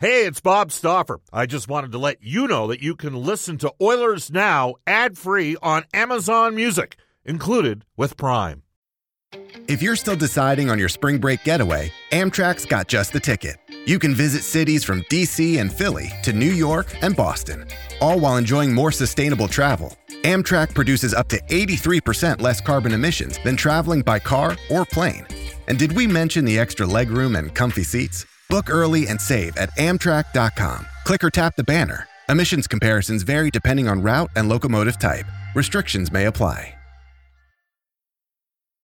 Hey, it's Bob Stauffer. I just wanted to let you know that you can listen to Oilers Now ad free on Amazon Music, included with Prime. If you're still deciding on your spring break getaway, Amtrak's got just the ticket. You can visit cities from DC and Philly to New York and Boston, all while enjoying more sustainable travel. Amtrak produces up to 83% less carbon emissions than traveling by car or plane. And did we mention the extra legroom and comfy seats? Book early and save at Amtrak.com. Click or tap the banner. Emissions comparisons vary depending on route and locomotive type. Restrictions may apply.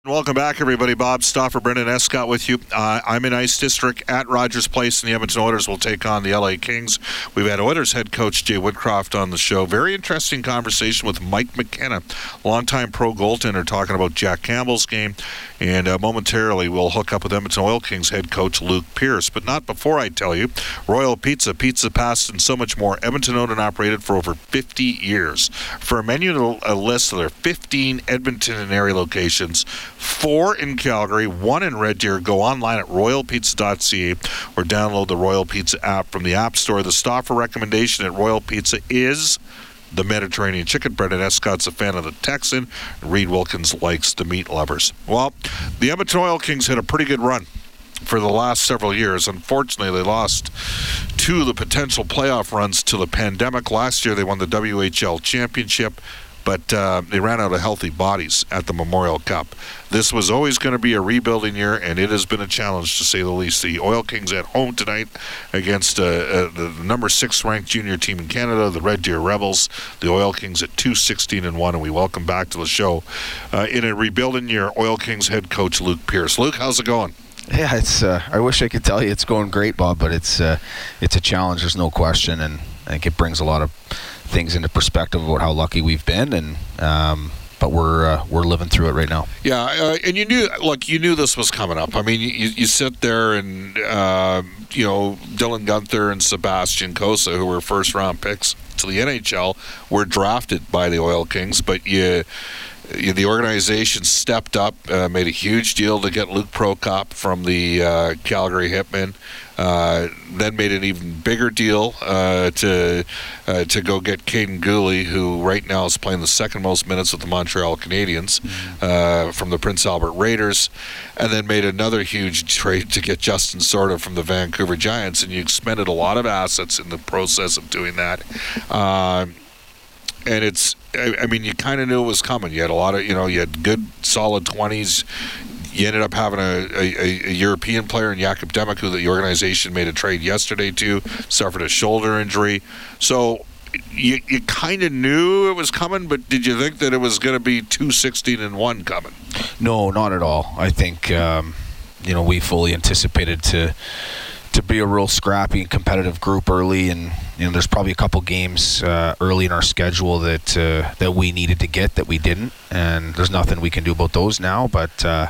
Welcome back, everybody. Bob Stauffer, Brendan Escott with you. Uh, I'm in Ice District at Rogers Place, and the Edmonton Oilers will take on the LA Kings. We've had Oilers head coach Jay Woodcroft on the show. Very interesting conversation with Mike McKenna, longtime pro goaltender, talking about Jack Campbell's game. And uh, momentarily, we'll hook up with Edmonton Oil Kings head coach Luke Pierce. But not before I tell you, Royal Pizza, Pizza Past, and so much more. Edmonton owned and operated for over 50 years. For a menu a list of their 15 Edmonton and area locations, four in Calgary, one in Red Deer. Go online at royalpizza.ca or download the Royal Pizza app from the App Store. The Stauffer recommendation at Royal Pizza is the Mediterranean chicken. Brendan Escott's a fan of the Texan. Reid Wilkins likes the meat lovers. Well, the Edmonton Oil Kings had a pretty good run for the last several years. Unfortunately, they lost two of the potential playoff runs to the pandemic. Last year, they won the WHL championship but uh, they ran out of healthy bodies at the Memorial Cup. This was always going to be a rebuilding year, and it has been a challenge to say the least. The Oil Kings at home tonight against uh, uh, the number six ranked junior team in Canada, the Red Deer Rebels. The Oil Kings at 216 and 1, and we welcome back to the show uh, in a rebuilding year, Oil Kings head coach Luke Pierce. Luke, how's it going? Yeah, it's. Uh, I wish I could tell you it's going great, Bob, but it's uh, it's a challenge. There's no question, and I think it brings a lot of things into perspective about how lucky we've been, and um, but we're uh, we're living through it right now. Yeah, uh, and you knew, look, you knew this was coming up. I mean, you, you sit there and uh, you know Dylan Guenther and Sebastian Cossa, who were first round picks to the NHL, were drafted by the Oil Kings, but you the organization stepped up, uh, made a huge deal to get Luke Prokop from the uh, Calgary Hitmen. Uh, then made an even bigger deal uh, to uh, to go get Kaiden Guhle, who right now is playing the second most minutes with the Montreal Canadiens mm-hmm. Uh, from the Prince Albert Raiders, and then made another huge trade to get Justin Sourdif from the Vancouver Giants. And you expended a lot of assets in the process of doing that. Um, and it's I, I mean you kind of knew it was coming. You had a lot of you know you had good solid twenties. You ended up having a, a, a European player in Jakub Demek, who the organization made a trade yesterday to, suffered a shoulder injury. So you, you kind of knew it was coming, but did you think that it was going to be two sixteen and one coming? No, not at all. I think um, you know we fully anticipated to to be a real scrappy and competitive group early, and you know, there's probably a couple games uh, early in our schedule that uh, that we needed to get that we didn't, and there's nothing we can do about those now. But uh,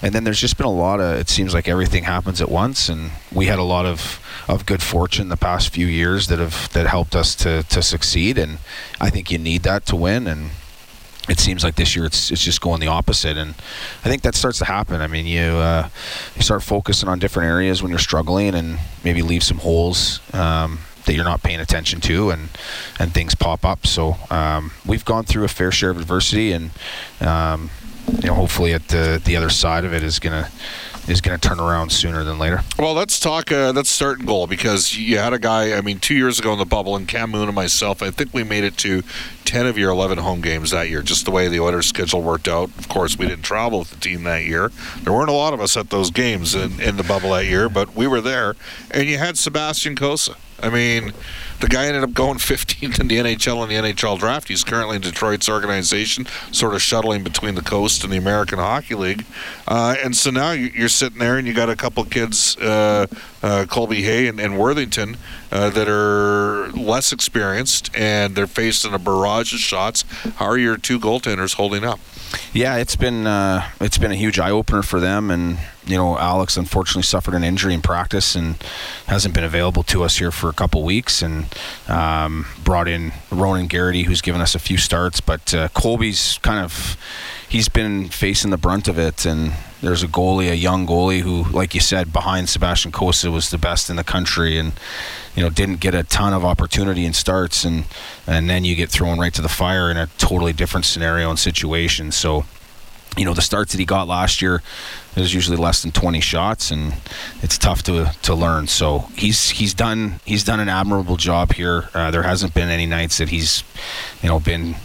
and then there's just been a lot of. It seems like everything happens at once, and we had a lot of of good fortune the past few years that have that helped us to to succeed, and I think you need that to win, and it seems like this year it's it's just going the opposite, and I think that starts to happen. I mean, you uh, you start focusing on different areas when you're struggling, and maybe leave some holes um, that you're not paying attention to, and and things pop up. So um, we've gone through a fair share of adversity, and um, you know, hopefully at the the other side of it is gonna is going to turn around sooner than later. Well, let's talk. Uh, let's start in goal because you had a guy. I mean, two years ago in the bubble, and Cam Moon and myself. I think we made it to ten of your eleven home games that year. Just the way the Oilers' schedule worked out. Of course, we didn't travel with the team that year. There weren't a lot of us at those games in, in the bubble that year, but we were there. And you had Sebastian Cossa. I mean, the guy ended up going 15th in the NHL in the NHL draft. He's currently in Detroit's organization, sort of shuttling between the coast and the American Hockey League. Uh, and so now you're sitting there and you got a couple kids, uh, uh, Colby Hay and, and Worthington, uh, that are less experienced and they're facing a barrage of shots. How are your two goaltenders holding up? Yeah, it's been uh, it's been a huge eye opener for them, and you know Alex unfortunately suffered an injury in practice and hasn't been available to us here for a couple weeks, and um, brought in Ronan Garrity, who's given us a few starts, but uh, Colby's kind of he's been facing the brunt of it, and there's a goalie, a young goalie who, like you said, behind Sebastian Cossa was the best in the country, and you know, didn't get a ton of opportunity in starts, and and then you get thrown right to the fire in a totally different scenario and situation. So you know the starts that he got last year there's usually less than 20 shots and it's tough to to learn so he's he's done he's done an admirable job here uh, there hasn't been any nights that he's you know been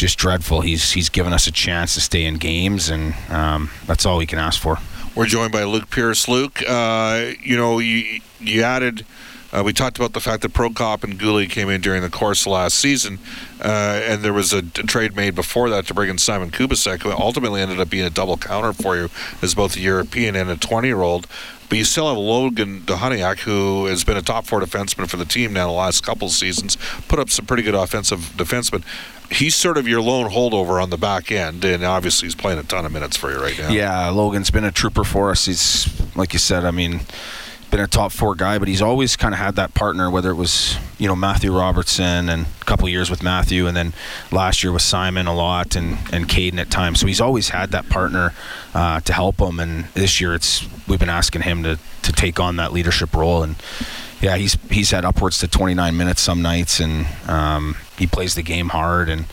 just dreadful. He's he's given us a chance to stay in games and um, that's all we can ask for. We're joined by Luke Pierce. Luke uh, you know you you added uh, we talked about the fact that Prokop and Guhle came in during the course of last season, uh, and there was a, a, trade made before that to bring in Simon Kubicek, who ultimately ended up being a double counter for you as both a European and a 20 year old. But you still have Logan Dohaniak, who has been a top four defenseman for the team now the last couple seasons, put up some pretty good offensive defensemen he's sort of your lone holdover on the back end, and obviously he's playing a ton of minutes for you right now. Yeah, Logan's been a trooper for us. He's like you said. I mean, been a top four guy, but he's always kind of had that partner, whether it was you know Matthew Robertson and a couple years with Matthew, and then last year with Simon a lot and and Caden at times. So he's always had that partner uh, to help him. And this year, it's we've been asking him to to take on that leadership role and. Yeah, he's he's had upwards to 29 minutes some nights, and um, he plays the game hard. And,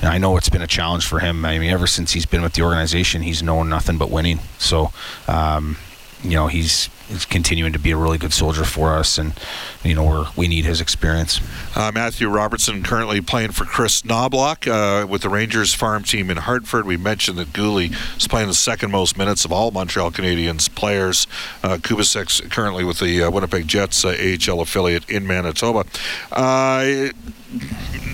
and I know it's been a challenge for him. I mean, ever since he's been with the organization, he's known nothing but winning. So, um, you know, he's continuing to be a really good soldier for us, and you know we're, we need his experience. Uh, Matthew Robertson currently playing for Chris Knoblauch uh, with the Rangers farm team in Hartford. We mentioned that Guhle is playing the second most minutes of all Montreal Canadiens players. Uh, Kubicek's currently with the uh, Winnipeg Jets uh, AHL affiliate in Manitoba.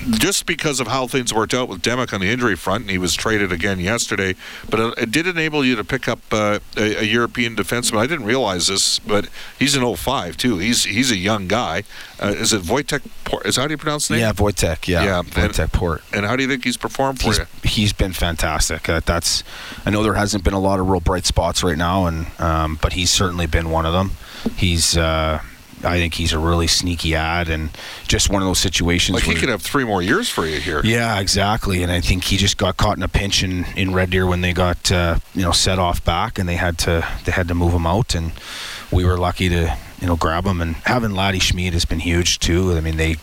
Uh, just because of how things worked out with Demek on the injury front, and he was traded again yesterday. But it, it did enable you to pick up uh, a, a, European defenseman. I didn't realize this, but he's an 05 too. He's he's a young guy. Uh, is it Wojtek? Port? Is how do you pronounce the name? Yeah, Wojtek. Yeah, yeah. Wojtek and, Port. And how do you think he's performed for he's, you? He's been fantastic. Uh, that's. I know there hasn't been a lot of real bright spots right now, and um, but he's certainly been one of them. He's uh, I think he's a really sneaky ad and just one of those situations. Like he could have three more years for you here. Yeah, exactly. And I think he just got caught in a pinch in, in Red Deer when they got uh, you know set off back and they had to they had to move him out and we were lucky to you know grab him and having Laddie Schmid has been huge too. I mean they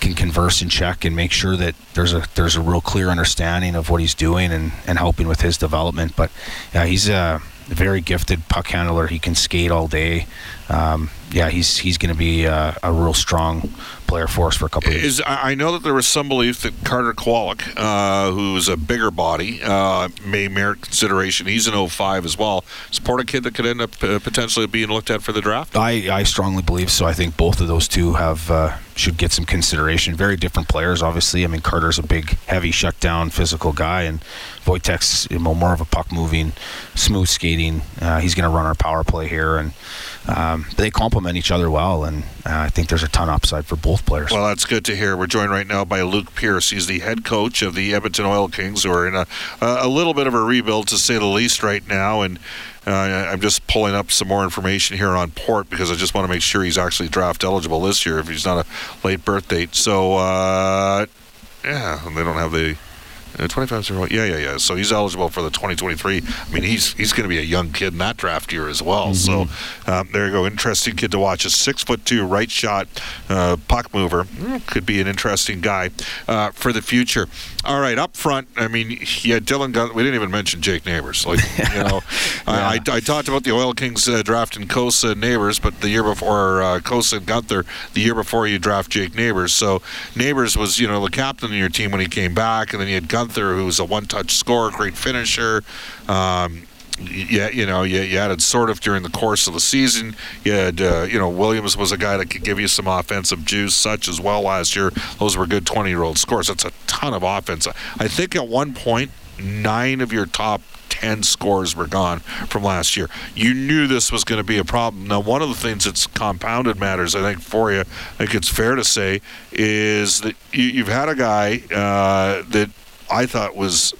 can converse and check and make sure that there's a there's a real clear understanding of what he's doing and, and helping with his development. But yeah, he's a very gifted puck handler. He can skate all day. Um, yeah, he's he's going to be uh, a real strong player for us for a couple of years. I know that there was some belief that Carter Kowalik, uh, who's a bigger body, uh, may merit consideration. He's an 05 as well. Support a kid that could end up uh, potentially being looked at for the draft? I, I strongly believe so. I think both of those two have uh, should get some consideration. Very different players, obviously. I mean, Carter's a big, heavy, shutdown, physical guy, and Wojtek's you know, more of a puck moving, smooth skating. Uh, he's going to run our power play here, and um, they complement each other well, and uh, I think there's a ton of upside for both players. Well, that's good to hear. We're joined right now by Luke Pierce. He's the head coach of the Edmonton Oil Kings, who are in a, a little bit of a rebuild, to say the least, right now, and. Uh, I'm just pulling up some more information here on Port because I just want to make sure he's actually draft eligible this year if he's not a late birth date. So, uh, yeah, they don't have the uh, 25 zero. Yeah, yeah, yeah. So he's eligible for the 2023. I mean, he's he's going to be a young kid in that draft year as well. Mm-hmm. So um, there you go. Interesting kid to watch. A six foot two right shot uh, puck mover mm, could be an interesting guy uh, for the future. All right, up front. I mean, yeah, Dylan. Gun- we didn't even mention Jake Neighbours. Like you know, yeah. I, I, I, talked about the Oil Kings uh, drafting Cossa Neighbours, but the year before uh, Cossa and Guenther, the year before you draft Jake Neighbours. So Neighbours was you know the captain of your team when he came back, and then you had Guenther, who's a one-touch scorer, great finisher. Um, yeah, you know, you, you it sort of during the course of the season. You had, uh, you know, Williams was a guy that could give you some offensive juice, such as well last year. Those were good 20 year old scores. That's a ton of offense. I think at one point, nine of your top 10 scores were gone from last year. You knew this was going to be a problem. Now, one of the things that's compounded matters, I think, for you, I think it's fair to say, is that you, have had a guy uh, that I thought was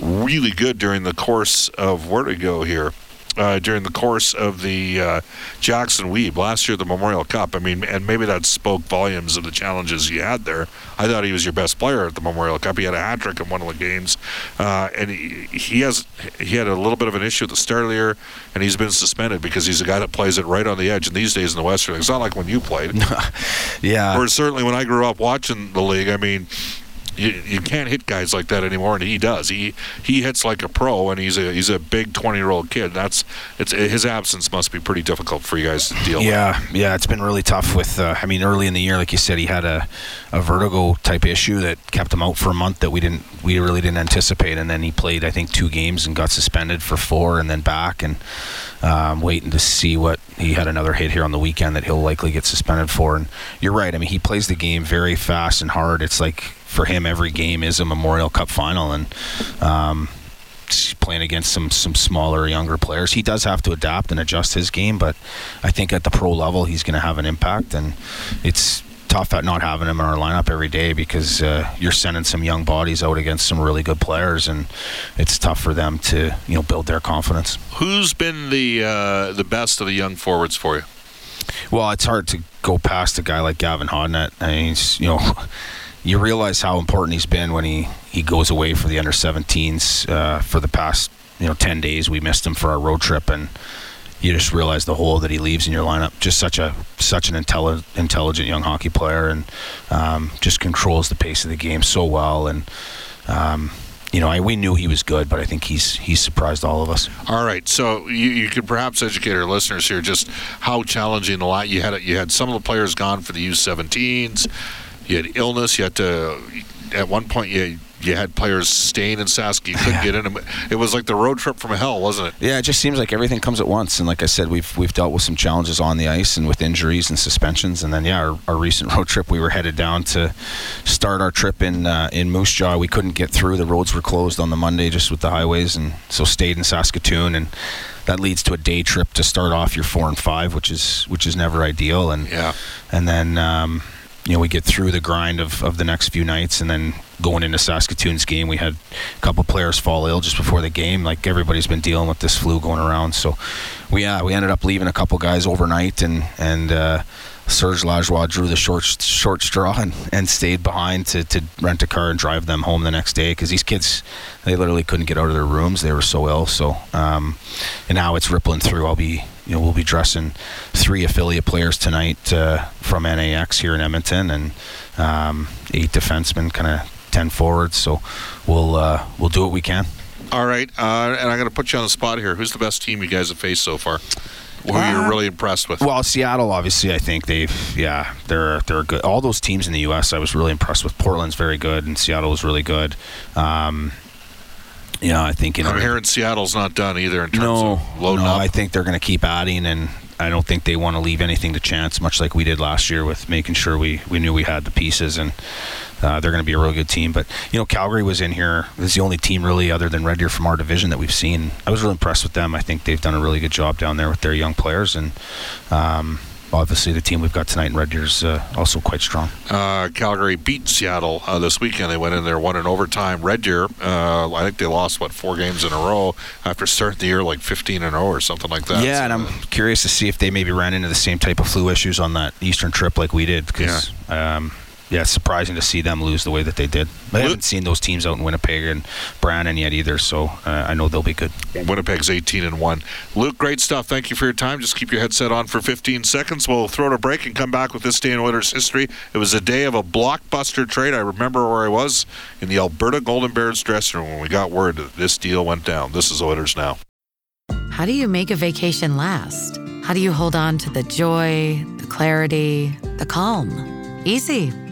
really good during the course of where to go here. uh, during the course of the uh, Jaxsen Wiebe last year, the Memorial Cup. I mean, and maybe that spoke volumes of the challenges he had there. I thought he was your best player at the Memorial Cup. He had a hat trick in one of the games, uh, and he, he has he had a little bit of an issue at the start of the year, and he's been suspended because he's a guy that plays it right on the edge. And these days in the Western, it's not like when you played. yeah. Or certainly when I grew up watching the league. I mean you, you can't hit guys like that anymore, and he does. He he hits like a pro, and he's a he's a big twenty year old kid. That's it's his absence must be pretty difficult for you guys to deal yeah, with. Yeah, it's been really tough. With uh, I mean, early in the year, like you said, he had a, a vertigo type issue that kept him out for a month that we didn't we really didn't anticipate, and then he played I think two games and got suspended for four, and then back and um, waiting to see what he had another hit here on the weekend that he'll likely get suspended for. And you're right. I mean, he plays the game very fast and hard. It's like for him, every game is a Memorial Cup final, and um, playing against some some smaller, younger players. He does have to adapt and adjust his game, but I think at the pro level, he's going to have an impact, and it's tough at not having him in our lineup every day because uh, you're sending some young bodies out against some really good players, and it's tough for them to you know build their confidence. Who's been the uh, the best of the young forwards for you? Well, it's hard to go past a guy like Gavin Hodnett. I mean, he's, you know you realize how important he's been when he, he goes away for the under 17s uh, for the past you know 10 days. We missed him for our road trip, and you just realize the hole that he leaves in your lineup. Just such a such an intelligent intelligent young hockey player, and um, just controls the pace of the game so well. And um, you know, I, we knew he was good, but I think he's he's surprised all of us. All right, so you, you could perhaps educate our listeners here just how challenging a lot you had. You had some of the players gone for the U17s you had illness. You had to. At one point, you you had players staying in Sask. You couldn't yeah. get in them. It was like the road trip from hell, wasn't it? Yeah, it just seems like everything comes at once. And like I said, we've we've dealt with some challenges on the ice and with injuries and suspensions. And then yeah, our, our recent road trip, we were headed down to start our trip in uh, in Moose Jaw. We couldn't get through. The roads were closed on the Monday just with the highways, and so stayed in Saskatoon and that leads to a day trip to start off your four and five, which is which is never ideal. And yeah, and then um, you know we get through the grind of, of the next few nights and then going into Saskatoon's game we had a couple players fall ill just before the game like everybody's been dealing with this flu going around. So we uh, we ended up leaving a couple guys overnight and and uh, Serge Lajoie drew the short short straw and, and stayed behind to, to rent a car and drive them home the next day because these kids they literally couldn't get out of their rooms. They were so ill. So um, and now it's rippling through. I'll be you know we'll be dressing three affiliate players tonight uh, from NAX here in Edmonton and um, eight defensemen kind of 10 forwards so we'll uh, we'll do what we can all right uh, and I'm going to put you on the spot here who's the best team you guys have faced so far who uh, you're really impressed with? Well, Seattle, obviously, I think they've, yeah, they're they're good. All those teams in the U.S., I was really impressed with. Portland's very good, and Seattle was really good. Um, yeah, I think you know. I'm hearing Seattle's not done either in terms no, of loading no, up. I think they're going to keep adding, and I don't think they want to leave anything to chance, much like we did last year with making sure we, we knew we had the pieces, and uh, they're going to be a real good team. But you know, Calgary was in here. This is the only team really, other than Red Deer from our division, that we've seen. I was really impressed with them. I think they've done a really good job down there with their young players, and um, obviously the team we've got tonight in Red Deer is uh, also quite strong. Uh, Calgary beat Seattle uh, this weekend. They went in there, won in overtime. Red Deer, uh, I think they lost what four games in a row after starting the year like 15 in a row or something like that. Yeah, so, and I'm curious to see if they maybe ran into the same type of flu issues on that Eastern trip like we did. Cause, yeah. Um, yeah, it's surprising to see them lose the way that they did. I haven't seen those teams out in Winnipeg and Brandon yet either, so uh, I know they'll be good. Winnipeg's 18 and one. Luke, great stuff. Thank you for your time. Just keep your headset on for 15 seconds. We'll throw it a break and come back with this day in Oilers history. It was a day of a blockbuster trade. I remember where I was in the Alberta Golden Bears dressing room when we got word that this deal went down. This is Oilers now. How do you make a vacation last? How do you hold on to the joy, the clarity, the calm? Easy.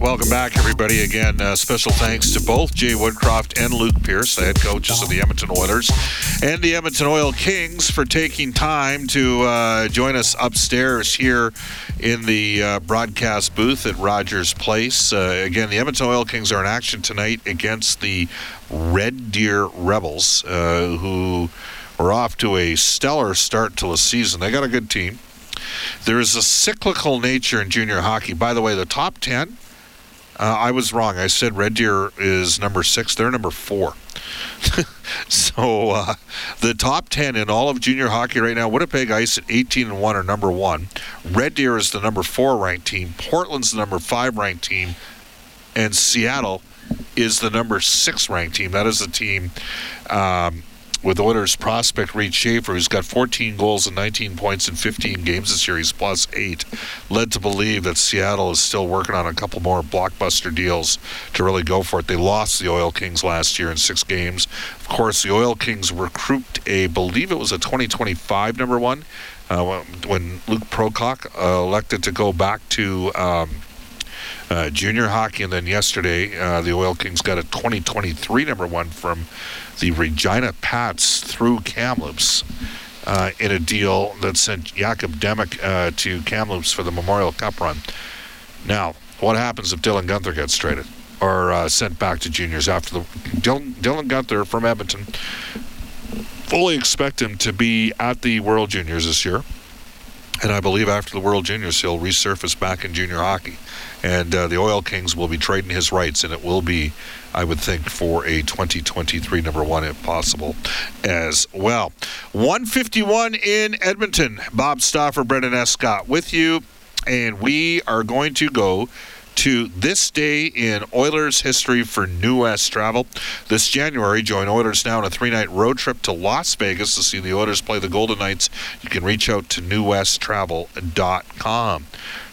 Welcome back, everybody. Again, uh, special thanks to both Jay Woodcroft and Luke Pierce, the head coaches of the Edmonton Oilers and the Edmonton Oil Kings, for taking time to uh, join us upstairs here in the uh, broadcast booth at Rogers Place. Uh, again, the Edmonton Oil Kings are in action tonight against the Red Deer Rebels, uh, who are off to a stellar start to the season. They got a good team. There is a cyclical nature in junior hockey. By the way, the top 10, uh, I was wrong. I said Red Deer is number six. They're number four. so uh, the top 10 in all of junior hockey right now, Winnipeg Ice at 18 and 1 are number one. Red Deer is the number four ranked team. Portland's the number five ranked team. And Seattle is the number six ranked team. That is the team. Um, with Oilers prospect Reid Schaefer, who's got 14 goals and 19 points in 15 games this year. He's plus eight. Led to believe that Seattle is still working on a couple more blockbuster deals to really go for it. They lost the Oil Kings last year in six games. Of course, the Oil Kings recruit a, believe it was a 2025 number one, uh, when Luke Prokop uh, elected to go back to. Um, uh, junior hockey, and then yesterday uh, the Oil Kings got a 2023 number one from the Regina Pats through Kamloops uh, in a deal that sent Jakub Demek uh, to Kamloops for the Memorial Cup run. Now, what happens if Dylan Guenther gets traded or uh, sent back to juniors after the Dylan, Dylan Guenther from Edmonton? Fully expect him to be at the World Juniors this year. And I believe after the World Juniors, he'll resurface back in junior hockey. And uh, the Oil Kings will be trading his rights, and it will be, I would think, for a 2023 number one, if possible, as well. 151 in Edmonton. Bob Stauffer, Brendan Escott with you. And we are going to go to this day in Oilers history for New West travel. This January, join Oilers now on a three night road trip to Las Vegas to see the Oilers play the Golden Knights. You can reach out to newwesttravel.com.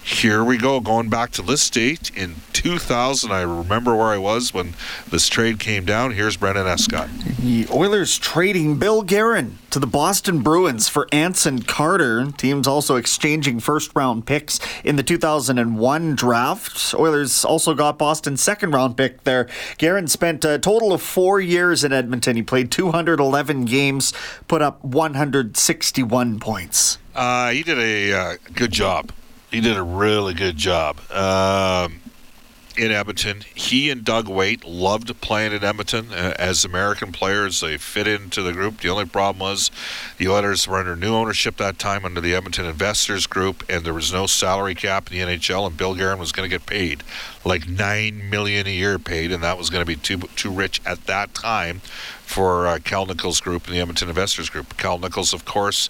Here we go, going back to this date in 2000. I remember where I was when this trade came down. Here's Brendan Escott. The Oilers trading Bill Guerin to the Boston Bruins for Anson Carter. Teams also exchanging first round picks in the 2001 draft. Oilers also got Boston's second round pick there. Guerin spent a total of four years in Edmonton. He played 211 games, put up 161 points. Uh, he did a uh, good job he did a really good job um, in Edmonton. He and Doug Weight loved playing in Edmonton uh, as American players. They fit into the group. The only problem was the Oilers were under new ownership that time under the Edmonton Investors Group, and there was no salary cap in the NHL. And Bill Guerin was going to get paid like nine million a year paid, and that was going to be too too rich at that time for uh, Cal Nichols Group and the Edmonton Investors Group. Cal Nichols, of course.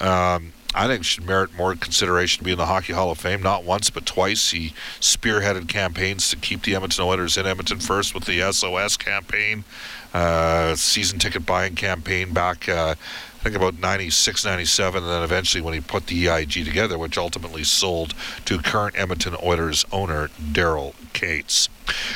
Um, I think should merit more consideration to be in the Hockey Hall of Fame. Not once, but twice. He spearheaded campaigns to keep the Edmonton Oilers in Edmonton first with the SOS campaign, uh, season ticket buying campaign back. Uh, I think about 96, 97, and then eventually when he put the EIG together, which ultimately sold to current Edmonton Oilers owner Daryl Katz.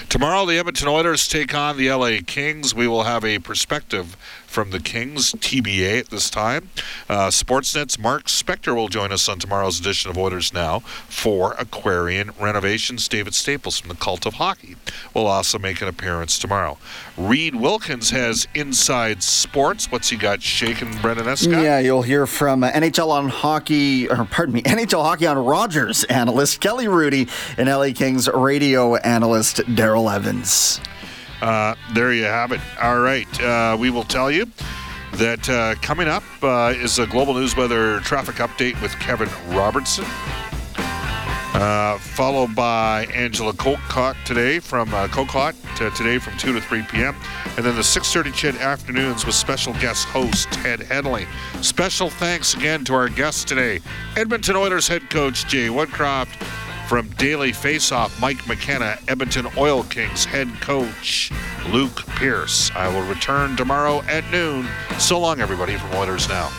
Tomorrow, the Edmonton Oilers take on the LA Kings. We will have a perspective from the Kings, TBA at this time. Uh, Sportsnet's Mark Spector will join us on tomorrow's edition of Oilers Now for Aquarian Renovations. David Staples from the Cult of Hockey will also make an appearance tomorrow. Reid Wilkins has Inside Sports. What's he got shaking, Brendan Escott? Yeah, you'll hear from uh, NHL on Hockey, or pardon me, NHL Hockey on Rogers analyst Kelly Hrudey and LA Kings radio analyst Daryl Evans. Uh, there you have it. All right. Uh, we will tell you that uh, coming up uh, is a global news weather traffic update with Kevin Robertson. Uh, followed by Angela Kokott today from uh, Kokott today from 2 to 3 p.m. And then the 6.30 CHED afternoons with special guest host Ted Henley. Special thanks again to our guests today, Edmonton Oilers head coach Jay Woodcroft, From Daily Faceoff, Mike McKenna, Edmonton Oil Kings head coach Luke Pierce. I will return tomorrow at noon. So long, everybody, from Oilers Now.